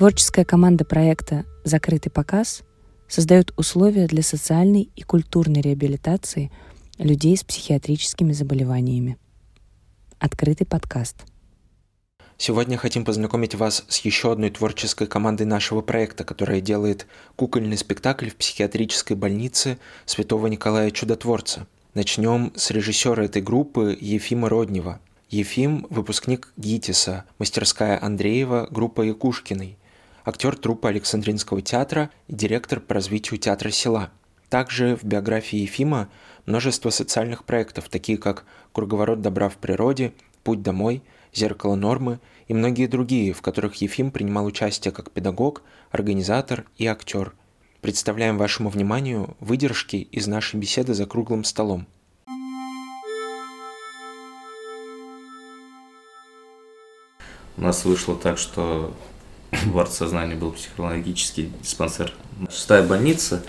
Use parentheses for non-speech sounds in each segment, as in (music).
Творческая команда проекта «Закрытый показ» создает условия для социальной и культурной реабилитации людей с психиатрическими заболеваниями. Открытый подкаст. Сегодня хотим познакомить вас с еще одной творческой командой нашего проекта, которая делает кукольный спектакль в психиатрической больнице Святого Николая Чудотворца. Начнем с режиссера этой группы Ефима Роднева. Ефим – выпускник ГИТИСа, мастерская Андреева, группа Якушкиной, актер труппы Александринского театра и директор по развитию театра села. Также в биографии Ефима множество социальных проектов, такие как «Круговорот добра в природе», «Путь домой», «Зеркало нормы» и многие другие, в которых Ефим принимал участие как педагог, организатор и актер. Представляем вашему вниманию выдержки из нашей беседы за круглым столом. У нас вышло так, что в артсознании был психологический диспансер. Шестая больница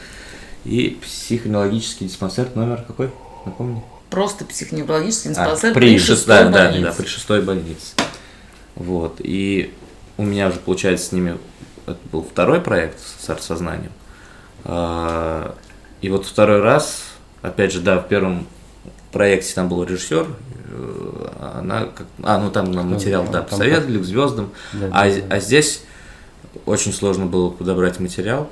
и психоневрологический диспансер номер какой? Напомни. Просто психоневрологический диспансер а, при, при шестой да, больнице. Да, да, при шестой больнице. Вот. И у меня уже, получается, с ними это был второй проект с артсознанием. А, и вот второй раз, опять же, да, в первом проекте там был режиссер, э, она как, а, ну там нам материал, да, посоветовали к звездам, да, а, а здесь очень сложно было подобрать материал,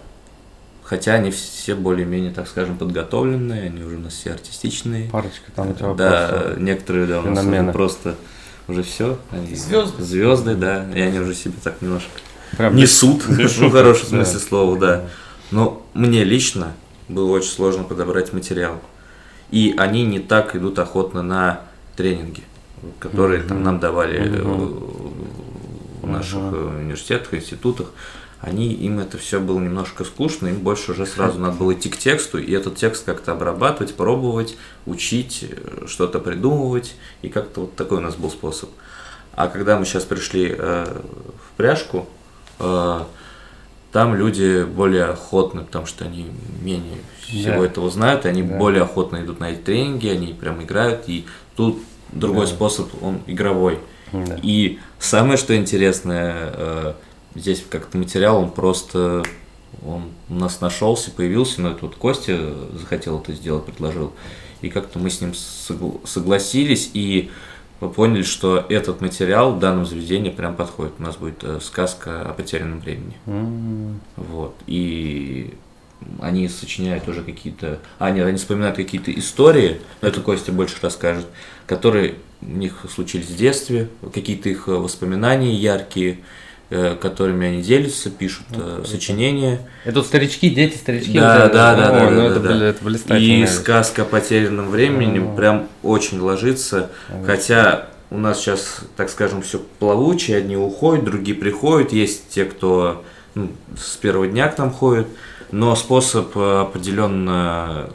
хотя они все более-менее, так скажем, подготовленные, они уже у нас все артистичные. Парочка там у Да, некоторые, да, у нас просто уже все. Они звезды. Звезды, да, и они уже себе так немножко Прям несут, ну, в хорошем смысле слова, да. Но мне лично было очень сложно подобрать материал. И они не так идут охотно на тренинги, которые там нам давали в наших э, университетах, институтах они, им это все было немножко скучно, им больше уже сразу надо было идти к тексту, и этот текст как-то обрабатывать, пробовать, учить, э, что-то придумывать, и как-то вот такой у нас был способ. А когда мы сейчас пришли э, в пряжку, э, там люди более охотны, потому что они менее всего да. этого знают, и они да. более охотно идут на эти тренинги, они прям играют, и тут другой да. способ, он игровой. Да. И самое, что интересное, э, здесь как-то материал, он просто, он у нас нашелся, появился, но это вот Костя захотел это сделать, предложил, и как-то мы с ним согласились, и мы поняли, что этот материал в данном заведении прям подходит. У нас будет э, сказка о потерянном времени. Mm. Вот. И они сочиняют уже какие-то... А, нет, они вспоминают какие-то истории, но это Костя больше расскажет, которые у них случились в детстве, какие-то их воспоминания яркие, Э, которыми они делятся, пишут э, сочинения. Это вот старички, дети, старички. Да, вот да, да, да, ну, да, это, да. это блистательно. И сказка о потерянном времени О. прям очень ложится, О. хотя у нас сейчас, так скажем, все плавучее, одни уходят, другие приходят, есть те, кто ну, с первого дня к нам ходит, но способ э, определенно,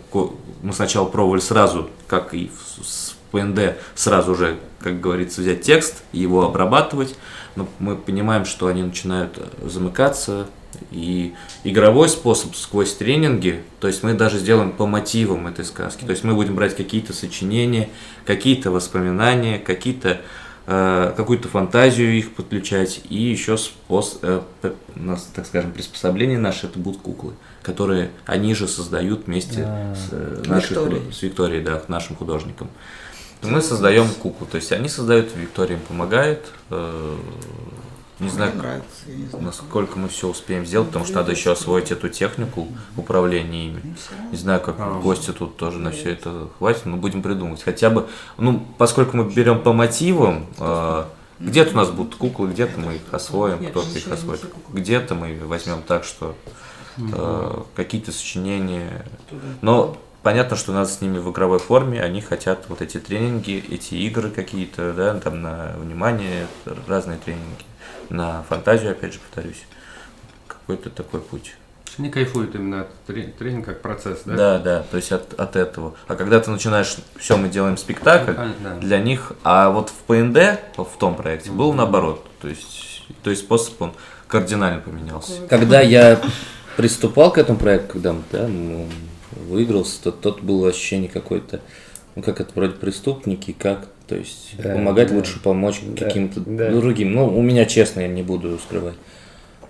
мы сначала пробовали сразу, как и с ПНД, сразу же, как говорится, взять текст и его обрабатывать, но мы понимаем, что они начинают э, замыкаться, и игровой способ сквозь тренинги, то есть мы даже сделаем по мотивам этой сказки, то есть мы будем брать какие-то сочинения, какие-то воспоминания, какие-то какую-то фантазию их подключать, и еще способ, э, нас, так скажем, приспособление наше, это будут куклы, которые они же создают вместе а. с, э, нашей, Викторией. с Викторией, да, нашим художником мы создаем куклу. То есть они создают, Виктория им помогает. Э, не знаю, насколько мы все успеем сделать, потому что надо еще освоить эту технику управления ими. Не знаю, как а. гости тут тоже на все это хватит, но будем придумывать. Хотя бы, ну, поскольку мы берем по мотивам, э, где-то у нас будут куклы, где-то мы их освоим, кто-то их освоит. Где-то мы возьмем так, что э, какие-то сочинения. Но понятно, что надо с ними в игровой форме, они хотят вот эти тренинги, эти игры какие-то, да, там на внимание, разные тренинги, на фантазию, опять же, повторюсь. Какой-то такой путь. Они кайфуют именно от тренинга как процесс, да? Да, да, то есть от, от этого. А когда ты начинаешь, все, мы делаем спектакль, да. для них, а вот в ПНД, в том проекте, был наоборот. То есть, то есть способ, он кардинально поменялся. Когда я приступал к этому проекту, когда да, мы выигрался, то тот было ощущение какое-то, ну как это вроде преступники, как, то есть да, помогать да, лучше помочь да, каким-то да. другим. Ну, у меня честно, я не буду скрывать.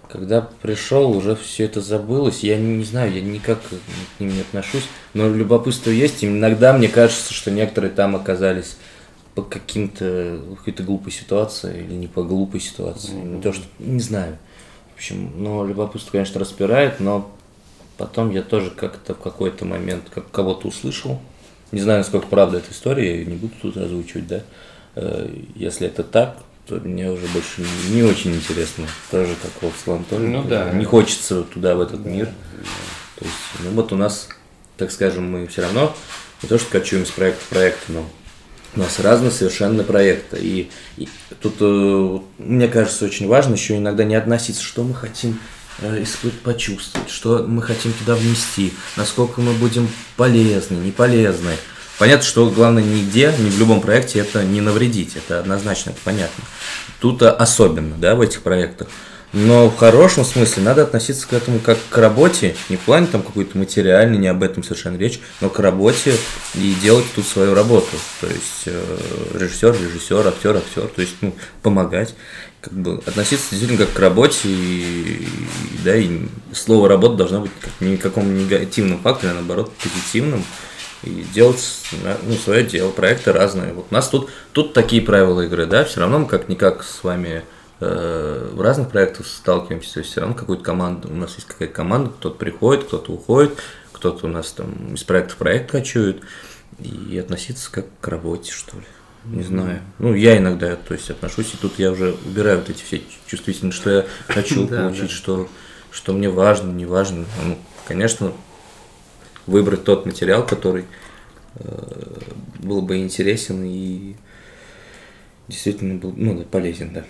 Когда пришел, уже все это забылось. Я не, не знаю, я никак к ним не отношусь. Но любопытство есть. И иногда мне кажется, что некоторые там оказались по каким-то какой-то глупой ситуации или не по глупой ситуации. Не то, что не знаю. В общем, но любопытство, конечно, распирает, но потом я тоже как-то в какой-то момент как кого-то услышал. Не знаю, насколько правда эта история, я не буду тут озвучивать, да. Э, Если это так, то мне уже больше не, не очень интересно. Тоже как с Анатолием. Ну да. Не хочется туда, в этот мир. То есть, ну вот у нас, так скажем, мы все равно не то, что кочуем с проекта в проект, но у нас разные совершенно проекты. И, и тут, э, мне кажется, очень важно еще иногда не относиться, что мы хотим почувствовать, что мы хотим туда внести, насколько мы будем полезны, не полезны. Понятно, что главное нигде, ни в любом проекте это не навредить, это однозначно, это понятно. Тут э, особенно, да, в этих проектах. Но в хорошем смысле надо относиться к этому как к работе, не в плане там какой-то материальный, не об этом совершенно речь, но к работе и делать тут свою работу. То есть э, режиссер, режиссер, актер, актер, то есть ну, помогать, как бы относиться действительно как к работе, и, да, и слово работа должно быть как, не каком негативном факторе, а наоборот позитивным и делать ну, свое дело, проекты разные. Вот у нас тут, тут такие правила игры, да, все равно мы как-никак с вами э, в разных проектах сталкиваемся, то есть все равно какую-то команду, у нас есть какая-то команда, кто-то приходит, кто-то уходит, кто-то у нас там из проекта в проект кочует, и относиться как к работе, что ли. Не знаю. Ну, я иногда, то есть, отношусь, и тут я уже убираю вот эти все чувствительные, что я хочу (laughs) Да, получить, да. что, что мне важно, не важно. Ну, конечно, выбрать тот материал, который э, был бы интересен и действительно был ну, полезен, да.